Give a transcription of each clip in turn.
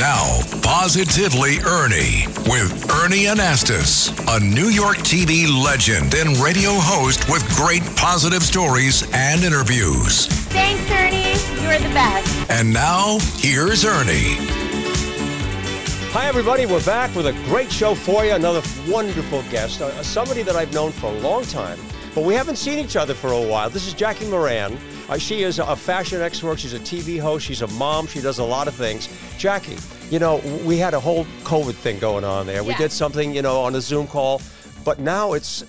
Now, Positively Ernie with Ernie Anastos, a New York TV legend and radio host with great positive stories and interviews. Thanks, Ernie. You're the best. And now, here's Ernie. Hi, everybody. We're back with a great show for you. Another wonderful guest, uh, somebody that I've known for a long time, but we haven't seen each other for a while. This is Jackie Miranne. Uh, she is a fashion expert. She's a TV host. She's a mom. She does a lot of things. Jackie, you know, we had a whole COVID thing going on there. We did something, you know, on a Zoom call, but now it's.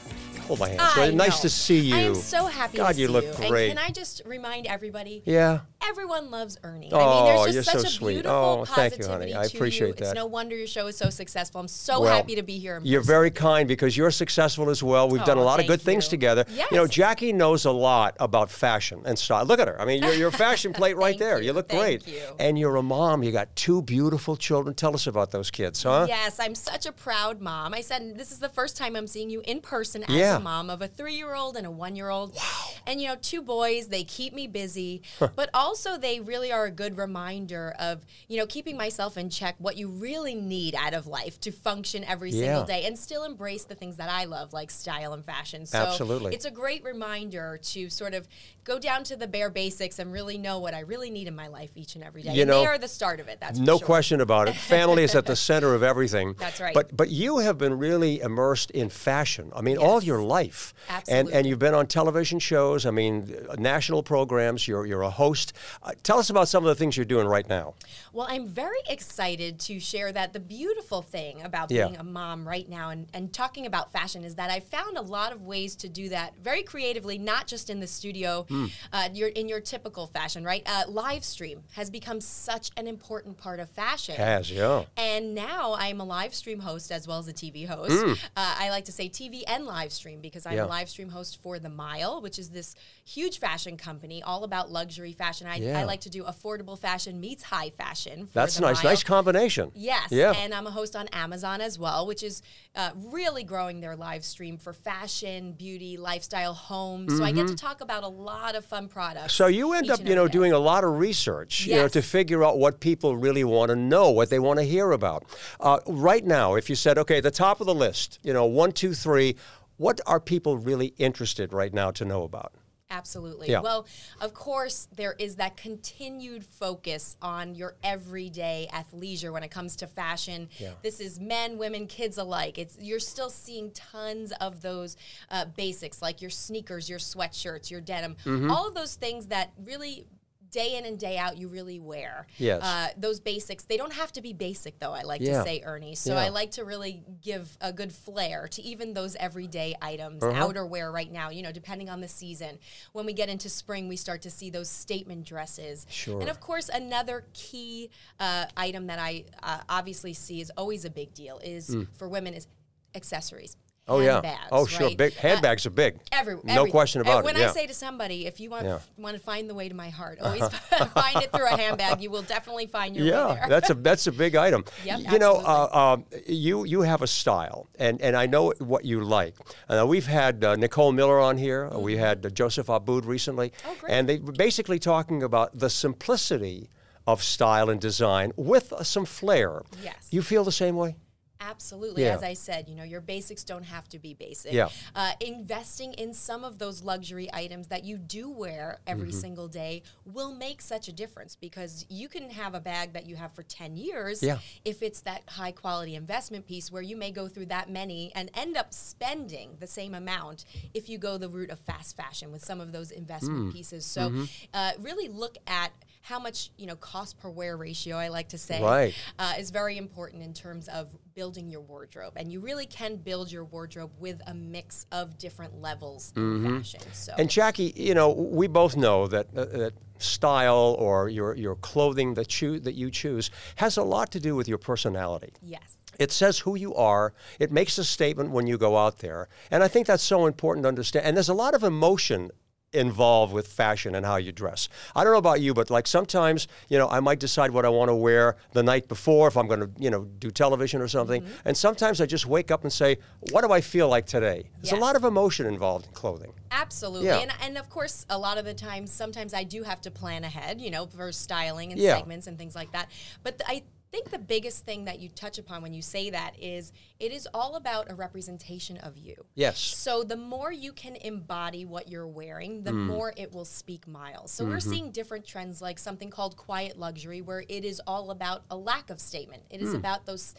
Hold my hand. I nice know. to see you. I am so happy God, to see you look And great. can I just remind everybody? yeah. Everyone loves Ernie. Oh, I mean, there's you're just such so a sweet. beautiful Oh, thank you, positivity honey. I appreciate you. that. It's no wonder your show is so successful. I'm so Well, happy to be here. You're person. very kind because you're successful as well. We've done a Oh, lot of good things you. together. You know, Jackie knows a lot about fashion and style. Look at her. I mean, you're, you're a fashion plate right there. You, you. look Thank great. you. And you're a mom. You got two beautiful children. Tell us about those kids, huh? Yes, I'm such a proud mom. I said this is the first time I'm seeing you in person as Yeah. a mom of a three-year-old and a one-year-old. Wow. And you know, two boys. They keep me busy, but also they really are a good reminder of you know keeping myself in check. What you really need out of life to function every Yeah. single day and still embrace the things that I love, like style and fashion. So Absolutely. it's a great reminder to sort of go down to the bare basics and really know what I really need in my life each and every day. You and know, they are the start of it. That's No sure. question about it. Family is at the center of everything. That's right. But but you have been really immersed in fashion. I mean, all your life. And Absolutely. and you've been on television shows. I mean, national programs. You're you're a host. Uh, tell us about some of the things you're doing right now. Well, I'm very excited to share that the beautiful thing about Yeah. being a mom right now and, and talking about fashion is that I found a lot of ways to do that very creatively, not just in the studio, Hmm. uh, your, in your typical fashion, right? Uh, live stream has become such an important part of fashion. Has yeah. And now I'm a live stream host as well as a TV host. Uh, I like to say TV and live stream because I'm. Yeah. a live stream host for The Mile, which is this huge fashion company all about luxury fashion. I, Yeah. I like to do affordable fashion meets high fashion. That's nice. Mile. Nice combination. Yes, Yeah. and I'm a host on Amazon as well, which is uh, really growing their live stream for fashion, beauty, lifestyle, home. So I get to talk about a lot of fun products. Mm-hmm. So you end up, you know, day. doing a lot of research, you know, to figure out what people really want to know, what they want to hear about. Uh, right now, if you said, okay, the top of the list, you know, one, two, three, what are people really interested right now to know about? Absolutely. Yeah. Well, of course, there is that continued focus on your everyday athleisure when it comes to fashion. Yeah. This is men, women, kids alike. It's you're still seeing tons of those uh, basics like your sneakers, your sweatshirts, your denim, Mm-hmm. all of those things that really. Day in and day out, you really wear. Yes. Uh, those basics, they don't have to be basic, though, I like Yeah. to say, Ernie. So Yeah. I like to really give a good flair to even those everyday items, Uh-huh. outerwear right now, you know, depending on the season. When we get into spring, we start to see those statement dresses. Sure. And of course, another key uh, item that I uh, obviously see is always a big deal is for women is accessories. Oh yeah. Handbags, Oh sure. right? Big Uh, handbags are big. Every, no every- question and about when it. Yeah. I say to somebody, if you want Yeah. want to find the way to my heart, always find it through a handbag. You will definitely find your way yeah, there. that's a that's a big item. Yep, you know, uh, absolutely. um, you you have a style, and, and I know what you like. Uh, we've had uh, Nicole Miller on here. uh, We had uh, Joseph Abboud recently, Mm-hmm. Oh, great. and they were basically talking about the simplicity of style and design with uh, some flair. Yes. You feel the same way? Absolutely. Yeah. As I said, you know, your basics don't have to be basic. Yeah. Uh, investing in some of those luxury items that you do wear every Mm-hmm. single day will make such a difference because you can have a bag that you have for 10 years Yeah. if it's that high quality investment piece where you may go through that many and end up spending the same amount if you go the route of fast fashion with some of those investment Mm. pieces. So Mm-hmm. uh, really look at how much, you know, cost per wear ratio, I like to say, Right. uh, is very important in terms of building your wardrobe, and you really can build your wardrobe with a mix of different levels in fashion. So And Jackie, you know, we both know that, uh, that style or your, your clothing that, choo- that you choose has a lot to do with your personality. yes. It says who you are. It makes a statement when you go out there. And I think that's so important to understand. And there's a lot of emotion involved with fashion and how you dress. I don't know about you, but like sometimes, you know, I might decide what I want to wear the night before if I'm going to, you know, do television or something. Mm-hmm. And sometimes I just wake up and say, what do I feel like today? There's a lot of emotion involved in clothing. Absolutely. Yeah. And, and of course, a lot of the times, sometimes I do have to plan ahead, you know, for styling and Yeah. segments and things like that. But I think the biggest thing that you touch upon when you say that is it is all about a representation of you. Yes. So the more you can embody what you're wearing, the Mm. more it will speak miles. So we're Mm-hmm. seeing different trends like something called quiet luxury, where it is all about a lack of statement. It is is about those.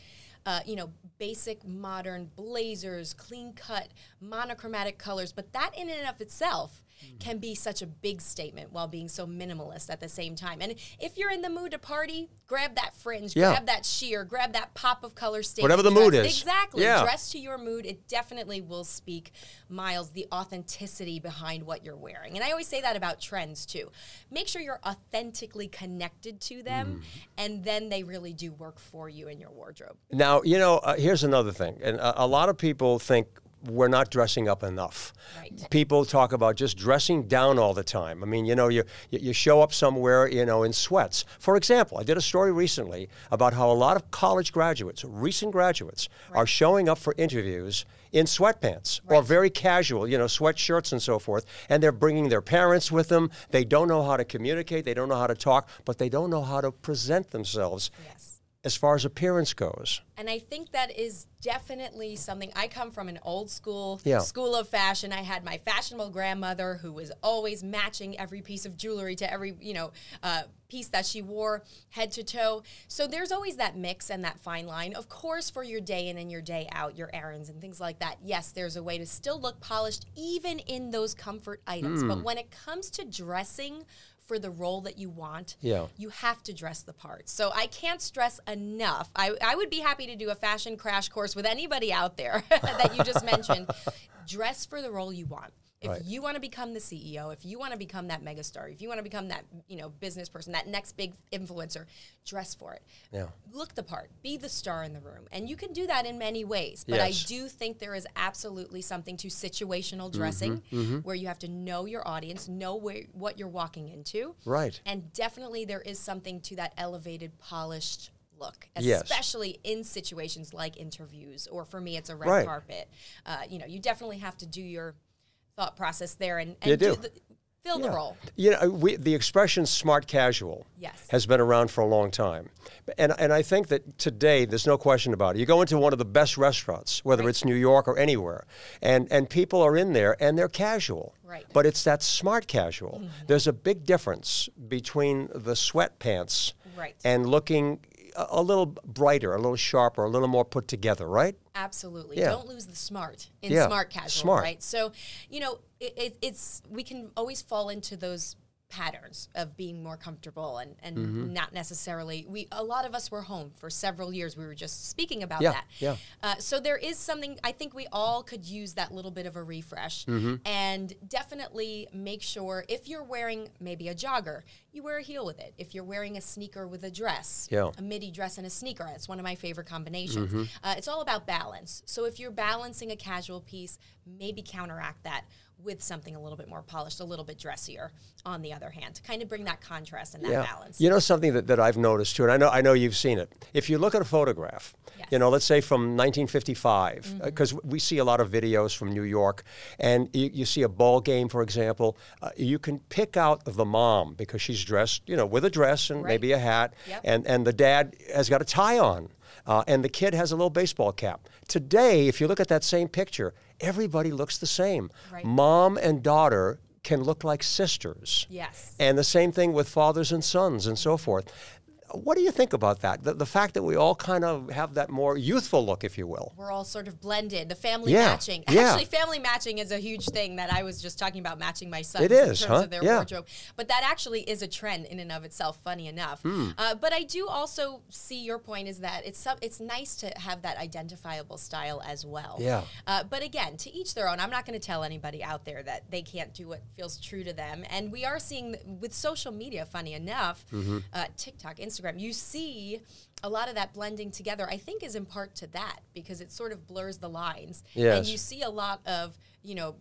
Uh, you know, basic modern blazers, clean cut, monochromatic colors, but that in and of itself Hmm. can be such a big statement while being so minimalist at the same time. And if you're in the mood to party, grab that fringe, Yeah. grab that sheer, grab that pop of color statement. Whatever the mood dress. is. Exactly. Yeah. Dress to your mood. It definitely will speak miles the authenticity behind what you're wearing. And I always say that about trends too. Make sure you're authentically connected to them, Mm. and then they really do work for you in your wardrobe. Now, you know, uh, here's another thing. And a, a lot of people think we're not dressing up enough. Right. People talk about just dressing down all the time. I mean, you know, you, you show up somewhere, you know, in sweats. For example, I did a story recently about how a lot of college graduates, recent graduates, are showing up for interviews in sweatpants or very casual, you know, sweatshirts and so forth. And they're bringing their parents with them. They don't know how to communicate, they don't know how to talk, but they don't know how to present themselves Yes. As far as appearance goes. And I think that is definitely something. I come from an old school Yeah. school of fashion. I had my fashionable grandmother who was always matching every piece of jewelry to every you know uh, piece that she wore, head to toe. So there's always that mix and that fine line. Of course, for your day in and your day out, your errands and things like that. Yes, there's a way to still look polished even in those comfort items. Hmm. But when it comes to dressing for the role that you want, Yeah. you have to dress the part. So I can't stress enough. I, I would be happy to do a fashion crash course with anybody out there that you just mentioned. Dress for the role you want. If Right. you want to become the CEO, if you want to become that megastar, if you want to become that you know business person, that next big influencer, dress for it. Yeah. Look the part. Be the star in the room, and you can do that in many ways. But I do think there is absolutely something to situational dressing, Mm-hmm, where you have to know your audience, know where what you're walking into, Right. and definitely there is something to that elevated, polished look, Yes. especially in situations like interviews, or for me, it's a red Right. carpet. Uh, you know, you definitely have to do your thought process there and, and You do. the, fill the role. You know, we, the expression "smart casual" Yes. has been around for a long time, and and I think that today there's no question about it. You go into one of the best restaurants, whether Right. it's New York or anywhere, and and people are in there and they're casual. Right. Mm-hmm. But it's that smart casual. There's a big difference between the sweatpants Right. and looking a, little brighter, a little sharper, a little more put together, right? Absolutely. Yeah. Don't lose the smart in Yeah, smart casual, smart. right? So, you know, it, it, it's we can always fall into those patterns of being more comfortable and, and Mm-hmm. not necessarily we a lot of us were home for several years we were just speaking about Yeah, that yeah. uh, so there is something i think we all could use that little bit of a refresh Mm-hmm. and definitely make sure if you're wearing maybe a jogger you wear a heel with it if you're wearing a sneaker with a dress Yeah. a midi dress and a sneaker. It's one of my favorite combinations. Uh, it's all about balance. So if you're balancing a casual piece, maybe counteract that with something a little bit more polished, a little bit dressier. On the other hand, to kind of bring that contrast and that balance. You know something that, that I've noticed too, and I know I know you've seen it. If you look at a photograph, Yes. you know, let's say from 1955, because we see a lot of videos from New York, and you, you see a ball game, for example, uh, you can pick out the mom because she's dressed, you know, with a dress and Right. maybe a hat, Yep. and and the dad has got a tie on. Uh, and the kid has a little baseball cap. Today, if you look at that same picture, everybody looks the same. Right. Mom and daughter can look like sisters. Yes. And the same thing with fathers and sons and so forth. What do you think about that? The, the fact that we all kind of have that more youthful look, if you will. We're all sort of blended. The family Yeah, matching. yeah. Actually, family matching is a huge thing that I was just talking about matching my sons It in terms huh? of their Yeah. wardrobe. But that actually is a trend in and of itself. Funny enough. Hmm. Uh, but I do also see your point is that it's some, it's nice to have that identifiable style as well. Yeah. Uh, but again, to each their own. I'm not going to tell anybody out there that they can't do what feels true to them. And we are seeing with social media, funny enough, Mm-hmm. uh, TikTok, Instagram, you see a lot of that blending together. I think is in part to that because it sort of blurs the lines. And you see a lot of you know.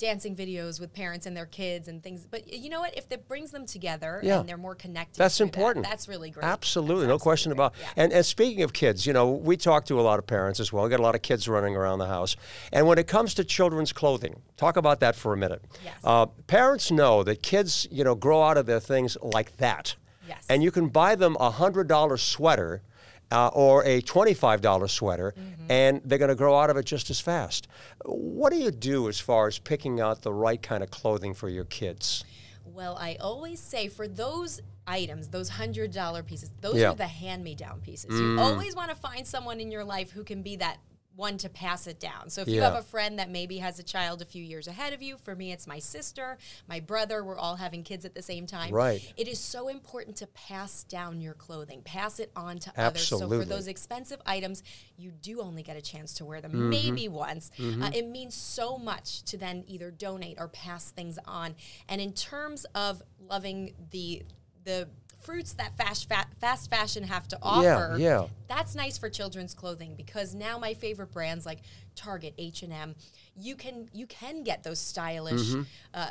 Dancing videos with parents and their kids and things, but you know what? If it brings them together Yeah. and they're more connected, That's through that, important. that's really great. Absolutely, That's no question absolutely about. great. Yeah. And and speaking of kids, you know, we talk to a lot of parents as well. We got a lot of kids running around the house. And when it comes to children's clothing, talk about that for a minute. Yes. Uh, parents know that kids, you know, grow out of their things like that. Yes. And you can buy them a hundred dollar sweater. Uh, or a $25 sweater, Mm-hmm. and they're going to grow out of it just as fast. What do you do as far as picking out the right kind of clothing for your kids? Well, I always say for those items, those hundred dollar pieces, those Yeah. Mm. are the hand me down pieces. You always want to find someone in your life who can be that one to pass it down. So if you have a friend that maybe has a child a few years ahead of you, for me it's my sister, my brother, we're all having kids at the same time. Right. It is so important to pass down your clothing, pass it on to others. So for those expensive items, you do only get a chance to wear them Mm-hmm. maybe once. Uh, it means so much to then either donate or pass things on. And in terms of loving the the fruits that fast fa- fast fashion have to offer, yeah. yeah. that's nice for children's clothing because now my favorite brands like Target, H and M, you can you can get those stylish. Uh,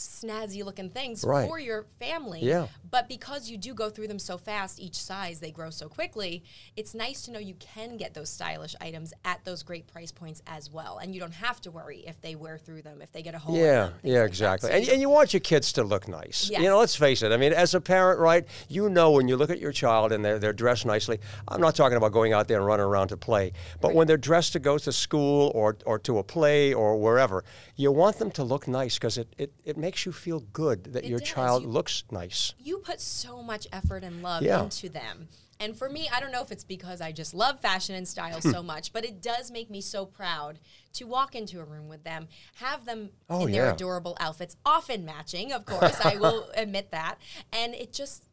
snazzy looking things. Right. for your family Yeah. but because you do go through them so fast, each size, they grow so quickly, it's nice to know you can get those stylish items at those great price points as well. And you don't have to worry if they wear through them, if they get a hole Yeah, them. yeah, like exactly. So And, you- and you want your kids to look nice. You know, let's face it. I mean, as a parent, right, you know when you look at your child and they're, they're dressed nicely. I'm not talking about going out there and running around to play, but when they're dressed to go to school or, or to a play or wherever, you want them to look nice because it, it, it makes you feel good that It your does. child You- looks nice. you put so much effort and love Yeah. into them. And for me, I don't know if it's because I just love fashion and style so much, but it does make me so proud to walk into a room with them, have them Oh, in their adorable outfits, often matching, of course, I will admit that. And it just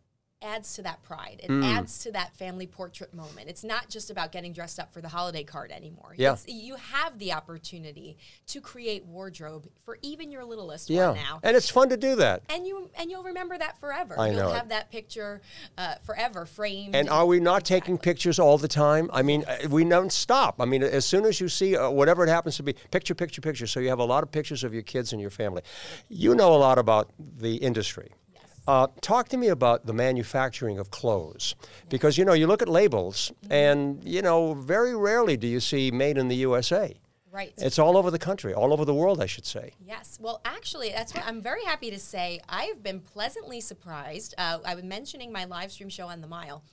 adds to that pride. It Hmm. adds to that family portrait moment. It's not just about getting dressed up for the holiday card anymore. Yeah. It's, you have the opportunity to create wardrobe for even your littlest Yeah. one now And it's fun to do that. and you and you'll remember that forever. I you'll know it. have that picture uh, forever framed. And are we not taking pictures all the time? I mean, we don't stop. I mean, as soon as you see uh, whatever it happens to be, picture, picture, picture. So you have a lot of pictures of your kids and your family. You know a lot about the industry. Uh, talk to me about the manufacturing of clothes, because you know you look at labels, and you know very rarely do you see "Made in the USA." Right. It's all over the country, all over the world, I should say. Yes. Well, actually, that's what I'm very happy to say. I've been pleasantly surprised. Uh, I was mentioning my live stream show on the Mile.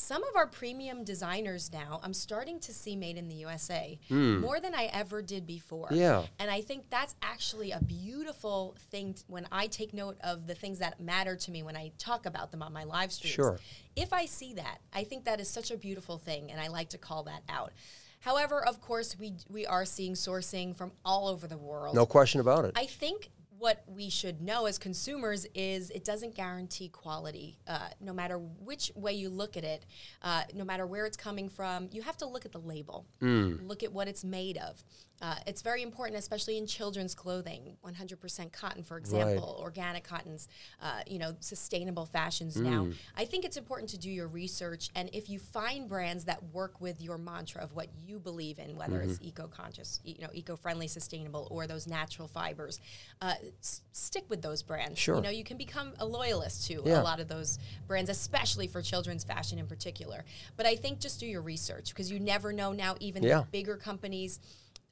Some of our premium designers now, I'm starting to see made in the USA hmm. more than I ever did before. Yeah. And I think that's actually a beautiful thing t- when I take note of the things that matter to me when I talk about them on my live streams. Sure. If I see that, I think that is such a beautiful thing, and I like to call that out. However, of course, we we are seeing sourcing from all over the world. No question about it. I think what we should know as consumers is it doesn't guarantee quality. Uh, no matter which way you look at it, uh, no matter where it's coming from, you have to look at the label. Mm. Look at what it's made of. Uh, it's very important, especially in children's clothing. 100% cotton, for example, organic cottons. Uh, you know, sustainable fashions. Now, Mm. I think it's important to do your research, and if you find brands that work with your mantra of what you believe in, whether it's Mm-hmm. eco-conscious, you know, eco-friendly, sustainable, or those natural fibers, uh, s- stick with those brands. Sure. You know, you can become a loyalist to Yeah. a lot of those brands, especially for children's fashion in particular. But I think just do your research because you never know now. Even Yeah. the bigger companies.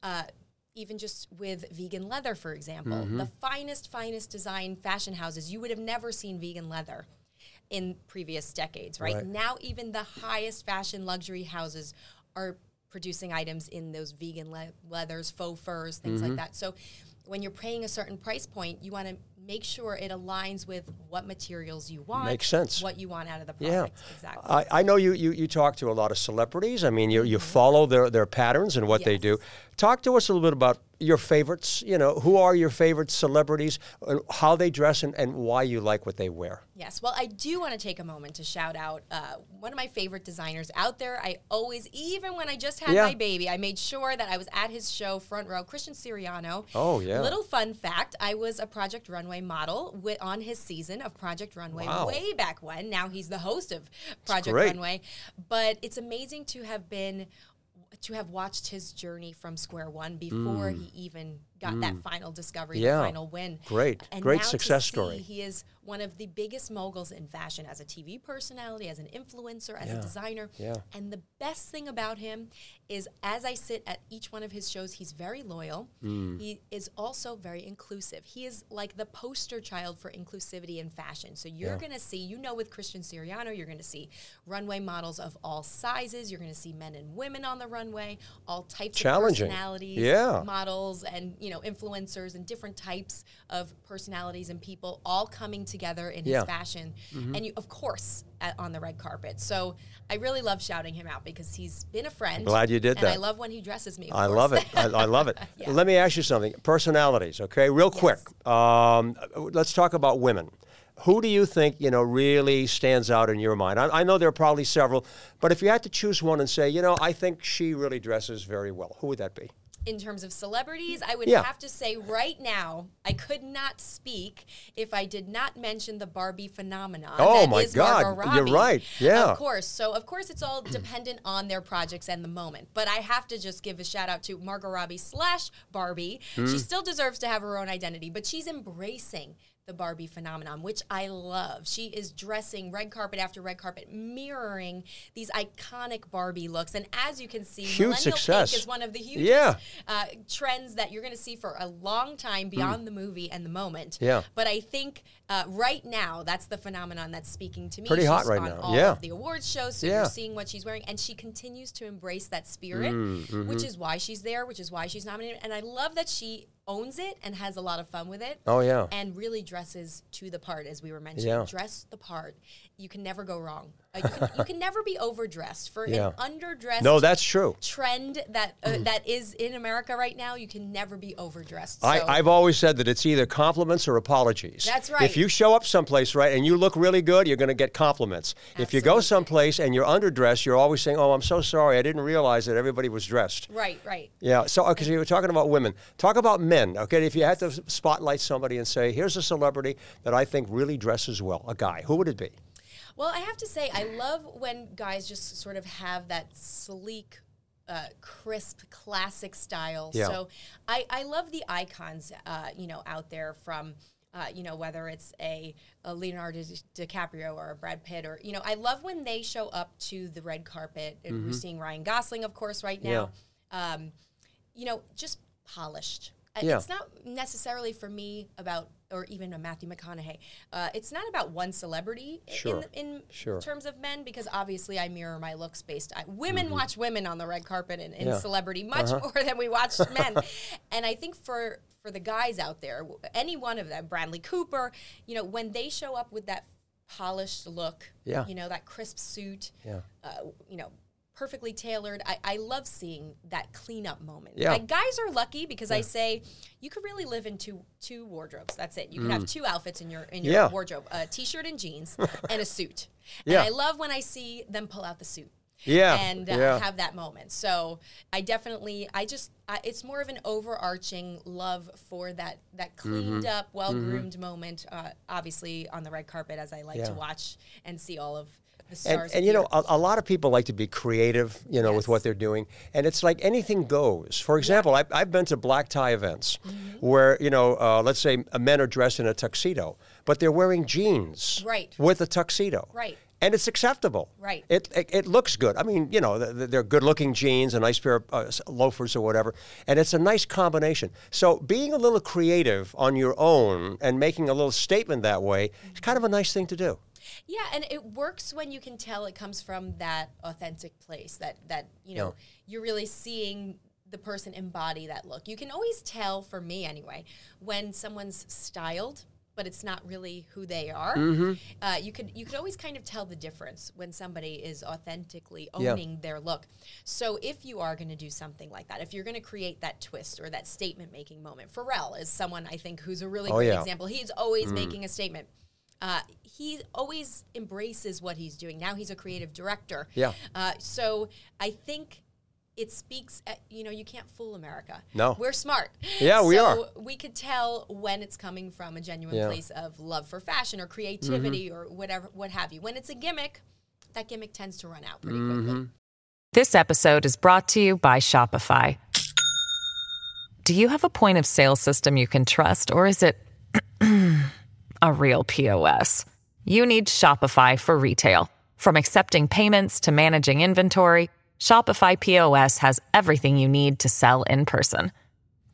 Uh, even just with vegan leather, for example, Mm-hmm. the finest, finest design fashion houses, you would have never seen vegan leather in previous decades, right? Right. Now, even the highest fashion luxury houses are producing items in those vegan le- leathers, faux furs, things Mm-hmm. like that. So, when you're paying a certain price point, you want to make sure it aligns with what materials you want. Makes sense. What you want out of the product. Yeah. Exactly. I, I know you, you you talk to a lot of celebrities. I mean, you you follow their their patterns and what they do. Talk to us a little bit about your favorites. You know, who are your favorite celebrities, and how they dress, and, and why you like what they wear. Yes, well, I do want to take a moment to shout out uh, one of my favorite designers out there. I always, even when I just had Yeah. my baby, I made sure that I was at his show front row. Christian Siriano. Oh, yeah. Little fun fact: I was a Project Runway model wi- on his season of Project Runway Wow. way back when. Now he's the host of Project. Runway. But it's amazing to have been to have watched his journey from square one before he even got that final discovery, Mm. Yeah. the final win. Great. And Great success story. He is one of the biggest moguls in fashion as a TV personality, as an influencer, as Yeah. a designer. Yeah. And the best thing about him is as I sit at each one of his shows, he's very loyal. Mm. He is also very inclusive. He is like the poster child for inclusivity in fashion. So you're Yeah. going to see, you know, with Christian Siriano, you're going to see runway models of all sizes. You're going to see men and women on the runway, all types Challenging. of personalities, Yeah. models, and you know, influencers and different types of personalities and people all coming together in Yeah. his fashion, and you, of course, at, on the red carpet. So I really love shouting him out because he's been a friend. Glad you did and I love when he dresses me. I course. love it. I, I love it. Yeah. Let me ask you something. Personalities, okay? Real quick. Um, let's talk about women. Who do you think you know really stands out in your mind? I, I know there are probably several, but if you had to choose one and say, you know, I think she really dresses very well, who would that be? In terms of celebrities, I would Yeah. have to say right now, I could not speak if I did not mention the Barbie phenomenon. Oh that my is God, you're right. Yeah. Of course. So, of course, it's all dependent on their projects and the moment. But I have to just give a shout out to Margot Robbie slash Barbie. Hmm. She still deserves to have her own identity, but she's embracing the Barbie phenomenon, which I love. She is dressing red carpet after red carpet, mirroring these iconic Barbie looks. And as you can see, Huge millennial success. pink is one of the hugest Yeah. uh, trends that you're going to see for a long time beyond the movie and the moment. Yeah. But I think uh, right now that's the phenomenon that's speaking to me. Pretty hot right on now. All Yeah. the awards show, so Yeah. you're seeing what she's wearing, and she continues to embrace that spirit, Mm, mm-hmm. which is why she's there, which is why she's nominated. And I love that she owns it and has a lot of fun with it. Oh, yeah. And really dresses to the part, as we were mentioning. Yeah. Dress the part. You can never go wrong. Uh, you, can, you can never be overdressed for Yeah. an underdressed No, that's true. trend that uh, that is in America right now. You can never be overdressed. So. I, I've always said that it's either compliments or apologies. That's right. If you show up someplace, right, and you look really good, you're going to get compliments. If you go someplace and you're underdressed, you're always saying, "Oh, I'm so sorry, I didn't realize that everybody was dressed." right, right. Yeah. So, because you were talking about women, talk about men. Okay, if you had to spotlight somebody and say, "Here's a celebrity that I think really dresses well," a guy, who would it be? Well, I have to say, I love when guys just sort of have that sleek, uh, crisp, classic style. Yeah. So I, I love the icons, uh, you know, out there from. Uh, you know whether it's a, a Leonardo Di- DiCaprio or a Brad Pitt or you know I love when they show up to the red carpet and we're seeing Ryan Gosling of course right now, um, you know just polished. Uh, Yeah. It's not necessarily for me about or even a Matthew McConaughey. Uh, it's not about one celebrity Sure. in in Sure. terms of men because obviously I mirror my looks based. I, women watch women on the red carpet in, in Mm-hmm. Yeah. Uh-huh. celebrity much more than we watch men, and I think for for the guys out there, any one of them, Bradley Cooper, you know, when they show up with that polished look, Yeah. you know, that crisp suit, Yeah. uh, you know. Perfectly tailored. I, I love seeing that cleanup moment. Yeah. Like guys are lucky because I say you could really live in two two wardrobes. That's it. You can have two outfits in your in your Mm. Yeah. wardrobe: a t-shirt and jeans, and a suit. Yeah. And I love when I see them pull out the suit. Yeah, And uh, yeah. have that moment. So I definitely, I just, I, it's more of an overarching love for that that cleaned Mm-hmm. up, well groomed moment. Uh, obviously on the red carpet, as I like Yeah. to watch and see all of And, and you know, a, a lot of people like to be creative, you know, with what they're doing. And it's like anything goes. For example, I, I've been to black tie events Mm-hmm. where, you know, uh, let's say men are dressed in a tuxedo, but they're wearing jeans Right. with a tuxedo. Right. And it's acceptable. Right. It, it, it looks good. I mean, you know, th- th- they're good looking jeans, a nice pair of uh, loafers or whatever. And it's a nice combination. So being a little creative on your own and making a little statement that way is kind of a nice thing to do. Yeah, and it works when you can tell it comes from that authentic place that that you know Yeah. you're really seeing the person embody that look. You can always tell, for me anyway, when someone's styled but it's not really who they are. Mm-hmm. Uh, you could you could always kind of tell the difference when somebody is authentically Yeah. owning their look. So if you are going to do something like that, if you're going to create that twist or that statement making moment, Pharrell is someone I think who's a really Oh, great yeah. Mm. example. He's always making a statement. Uh, he always embraces what he's doing. Now he's a creative director. Yeah. Uh, so I think it speaks. At, you know, you can't fool America. No. we're smart. Yeah, we are. We could tell when it's coming from a genuine Yeah. Mm-hmm. place of love for fashion or creativity or whatever, what have you. When it's a gimmick, that gimmick tends to run out pretty Mm-hmm. quickly. This episode is brought to you by Shopify. Do you have a point of sale system you can trust, or is it a real POS? You need Shopify for retail. From accepting payments to managing inventory, Shopify POS has everything you need to sell in person.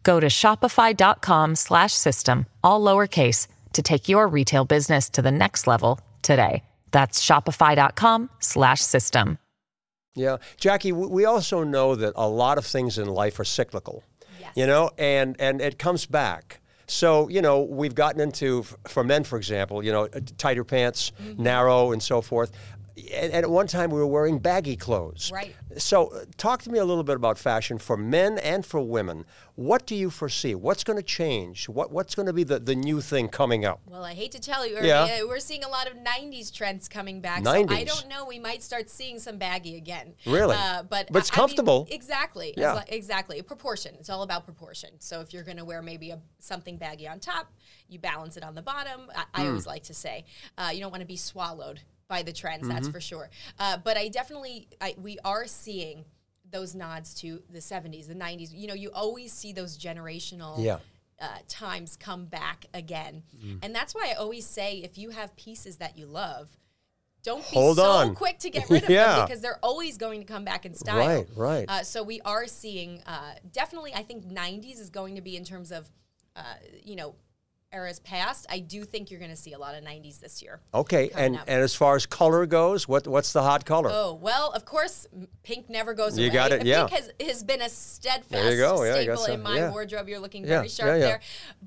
Go to shopify.com slash system, all lowercase, to take your retail business to the next level today. That's shopify.com slash system. Yeah, Jackie. We also know that a lot of things in life are cyclical. Yes. You know, and and it comes back. So you know, we've gotten into for men, for example, you know, tighter pants, Mm-hmm. narrow, and so forth. And, and at one time, we were wearing baggy clothes. Right. So, uh, talk to me a little bit about fashion for men and for women. What do you foresee? What's going to change? What What's going to be the, the new thing coming up? Well, I hate to tell you, Yeah. uh, we're seeing a lot of '90s trends coming back. So I don't know. We might start seeing some baggy again. Really? Uh, but But it's I- I mean, comfortable. exactly. Yeah. Li- exactly. Proportion. It's all about proportion. So if you're going to wear maybe a, something baggy on top, you balance it on the bottom. I, I Hmm. always like to say, uh, you don't want to be swallowed by the trends. That's Mm-hmm. for sure. Uh, but I definitely, I, we are seeing those nods to the 70s, the 90s. You know, you always see those generational Yeah. uh, times come back again. And that's why I always say if you have pieces that you love, don't be Hold so on. quick to get rid of Yeah. them because they're always going to come back in style. Right, right. Uh, so we are seeing uh, definitely, I think 90s is going to be in terms of, uh, you know, eras past. I do think you're going to see a lot of 90s this year. Okay, and, up. and as far as color goes, what what's the hot color? Oh well, of course, pink never goes You away. got it, Pink yeah. has, has been a steadfast There you go, yeah, staple in my yeah. wardrobe. You're looking very sharp yeah, yeah. there,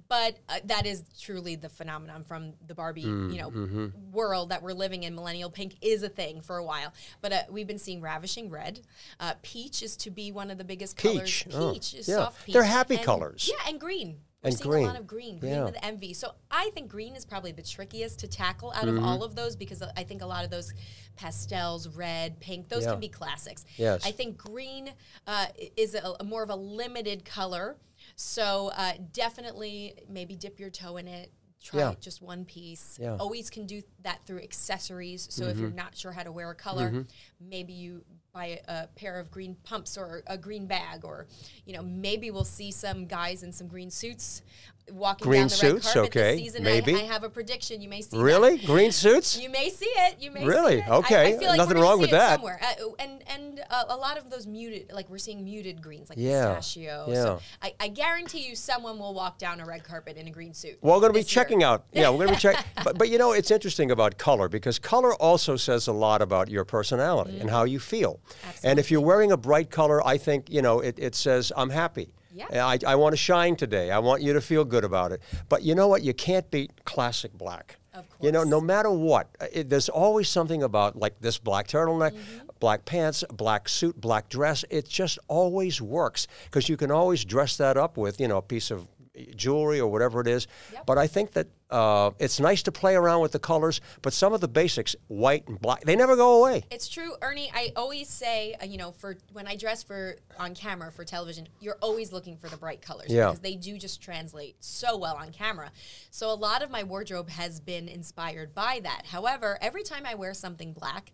but uh, that is truly the phenomenon from the Barbie, Mm, you know, mm-hmm. world that we're living in. Millennial pink is a thing for a while, but uh, we've been seeing ravishing red. Uh, peach is to be one of the biggest Peach, colors. oh, Peach is yeah. soft peach. They're happy And- colors. Yeah, and green. We're And seeing green. a lot of green, green Yeah. with envy. So I think green is probably the trickiest to tackle out Mm-hmm. of all of those because I think a lot of those pastels, red, pink, those Yeah. can be classics. Yes. I think green uh, is a, a more of a limited color. So uh, definitely maybe dip your toe in it. Try Yeah. just one piece. Yeah. Mm-hmm. Always can do that through accessories. So if you're not sure how to wear a color, maybe you buy a, a pair of green pumps or a green bag, or you know maybe we'll see some guys in some green suits walking Green down the red suits, carpet okay, this season. maybe. I, I have a prediction. You may see that. Really? Green suits? You may see it. You may Really? See it. I- Okay. I, feel like Nothing wrong with it that. Somewhere. Uh, and and uh, a lot of those muted, like we're seeing muted greens, like Yeah. pistachio. Yeah. So I, I guarantee you, someone will walk down a red carpet in a green suit. Well, we're going to be this year. checking out. Yeah, we're going to be checking. But, but you know, it's interesting about color because color also says a lot about your personality and how you feel. And if you're wearing a bright color, I think, you know, it, it says, I'm happy. Yeah. I, I want to shine today. I want you to feel good about it. But you know what? You can't beat classic black. Of course. You know, no matter what, uh, it, there's always something about like this black turtleneck, Mm-hmm. black pants, black suit, black dress. It just always works because you can always dress that up with, you know, a piece of jewelry or whatever it is. Yep. But I think that uh, it's nice to play around with the colors, but some of the basics, white and black, they never go away. It's true, Ernie. I always say, uh, you know, for when I dress for on camera for television, you're always looking for the bright colors Yeah. because they do just translate so well on camera. So a lot of my wardrobe has been inspired by that. However, every time I wear something black,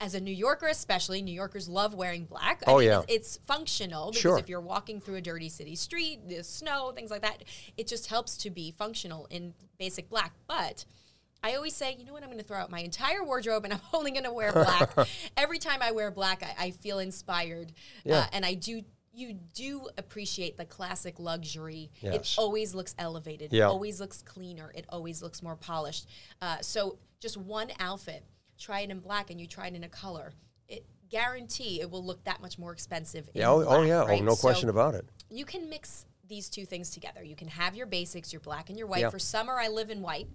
as a New Yorker, especially, New Yorkers love wearing black. I Oh, mean, yeah. it's, it's functional because Sure. if you're walking through a dirty city street, the snow, things like that, it just helps to be functional in basic black. But I always say, you know what, I'm going to throw out my entire wardrobe and I'm only going to wear black. Every time I wear black, I, I feel inspired. Yeah. Uh, and I do. You do appreciate the classic luxury. Yes. It always looks elevated. Yeah. It always looks cleaner. It always looks more polished. Uh, so just one outfit, try it in black, and you try it in a color. It guarantee it will look that much more expensive. in Yeah, oh, oh, yeah. right? Oh, no So question about it. You can mix these two things together. You can have your basics, your black and your white. Yeah. For summer, I live in white,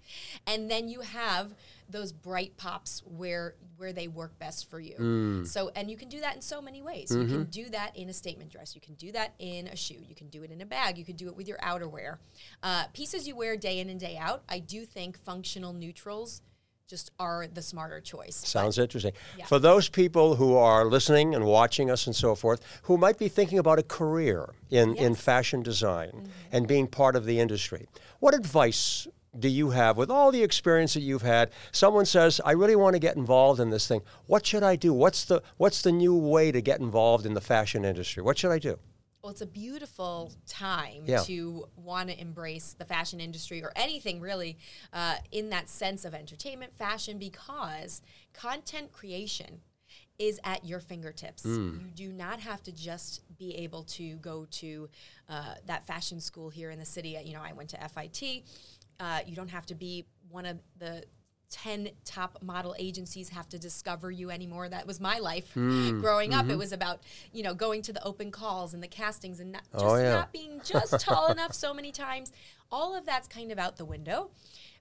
and then you have those bright pops where where they work best for you. Mm. So, and you can do that in so many ways. You Mm-hmm. can do that in a statement dress. You can do that in a shoe. You can do it in a bag. You can do it with your outerwear. Uh, pieces you wear day in and day out. I do think functional neutrals just are the smarter choice. Sounds interesting. Yeah. For those people who are listening and watching us and so forth, who might be thinking about a career in, in Yes. Mm-hmm. fashion design and being part of the industry, what advice do you have with all the experience that you've had? Someone says, "I really want to get involved in this thing. What should I do? What's the what's the new way to get involved in the fashion industry? What should I do?" Well, it's a beautiful time Yeah. to want to embrace the fashion industry or anything really uh, in that sense of entertainment, fashion, because content creation is at your fingertips. Hmm. You do not have to just be able to go to uh, that fashion school here in the city. You know, I went to FIT. Uh, you don't have to be one of the 10 top model agencies have to discover you anymore. That was my life Hmm. growing Mm-hmm. up. It was about, you know, going to the open calls and the castings and not, just Oh, yeah. not being just tall enough so many times. All of that's kind of out the window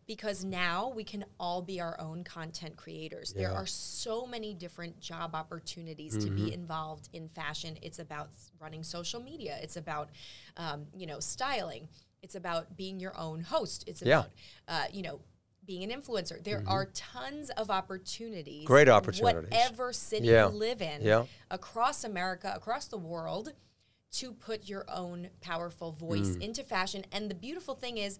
because now we can all be our own content creators. There are so many different job opportunities to Mm-hmm. be involved in fashion. It's about running social media. It's about, um, you know, styling. It's about being your own host. It's Yeah. about, uh, you know, being an influencer. There are tons of opportunities. Mm-hmm. Great opportunities. Whatever city Yeah. you live in, Yeah. across America, across the world, to put your own powerful voice Mm. into fashion. And the beautiful thing is,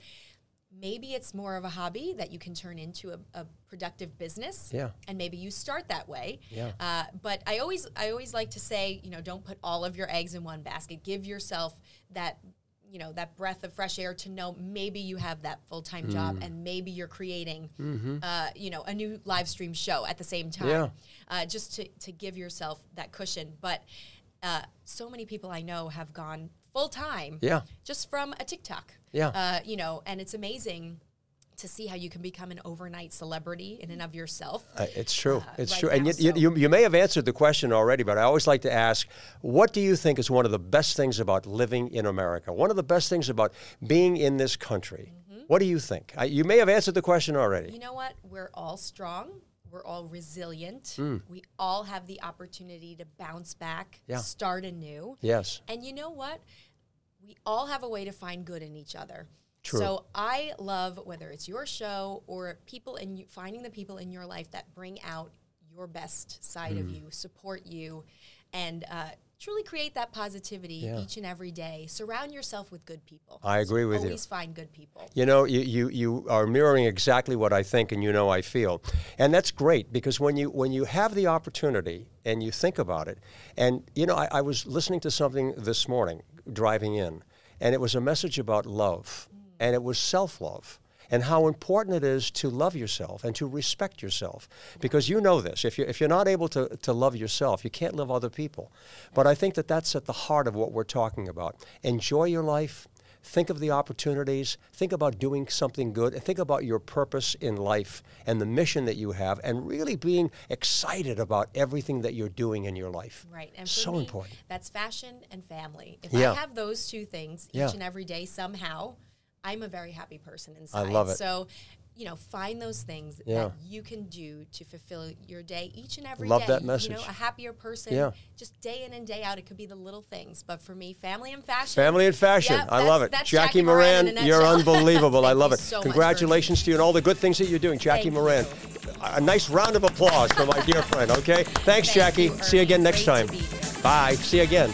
maybe it's more of a hobby that you can turn into a, a productive business. Yeah. And maybe you start that way. Yeah. Uh, but I always, I always like to say, you know, don't put all of your eggs in one basket. Give yourself that. You know that breath of fresh air to know maybe you have that full time job Mm. and maybe you're creating, uh, you know, a new live stream show at the same time Yeah. uh, just to, to give yourself that cushion. But uh, so many people I know have gone full time Yeah. just from a TikTok. Yeah. Uh, you know, and it's amazing to see how you can become an overnight celebrity in and of yourself. Uh, it's true. uh, it's right true. And now, you, you, so- you, you may have answered the question already, but I always like to ask what do you think is one of the best things about living in America? One of the best things about being in this country? Mm-hmm. What do you think? I, you may have answered the question already. You know what? We're all strong. We're all resilient. Hmm. We all have the opportunity to bounce back, Yeah. start anew. Yes. And you know what? We all have a way to find good in each other. True. So I love whether it's your show or people you, finding the people in your life that bring out your best side Hmm. of you, support you, and uh, truly create that positivity Yeah. each and every day. Surround yourself with good people. I agree with you. Always find good people. You know, you, you, you are mirroring exactly what I think and you know I feel. And that's great because when you when you have the opportunity and you think about it, and you know, I, I was listening to something this morning driving in, and it was a message about love, and it was self-love. And how important it is to love yourself and to respect yourself. Because you know this. If you're, if you're not able to, to love yourself, you can't love other people. But I think that that's at the heart of what we're talking about. Enjoy your life, Think of the opportunities. Think about doing something good. And think about your purpose in life and the mission that you have, and really being excited about everything that you're doing in your life. Right. And for so me, important. That's fashion and family. If Yeah. I have those two things each Yeah. and every day somehow, I'm a very happy person inside. I love it. So, you know, find those things Yeah. that you can do to fulfill your day each and every day. Love that message. You know, a happier person. Yeah. Just day in and day out. It could be the little things. But for me, family and fashion. Family and fashion. Yep, I love it. Jackie, Jackie Miranne Miranne, you're unbelievable. I love it. so Congratulations to you and all the good things that you're doing. Jackie Thank Miranne. you. A nice round of applause for my dear friend, okay? Thanks, Thank Jackie. you, See you again next Great time. to be here. Bye. See you again.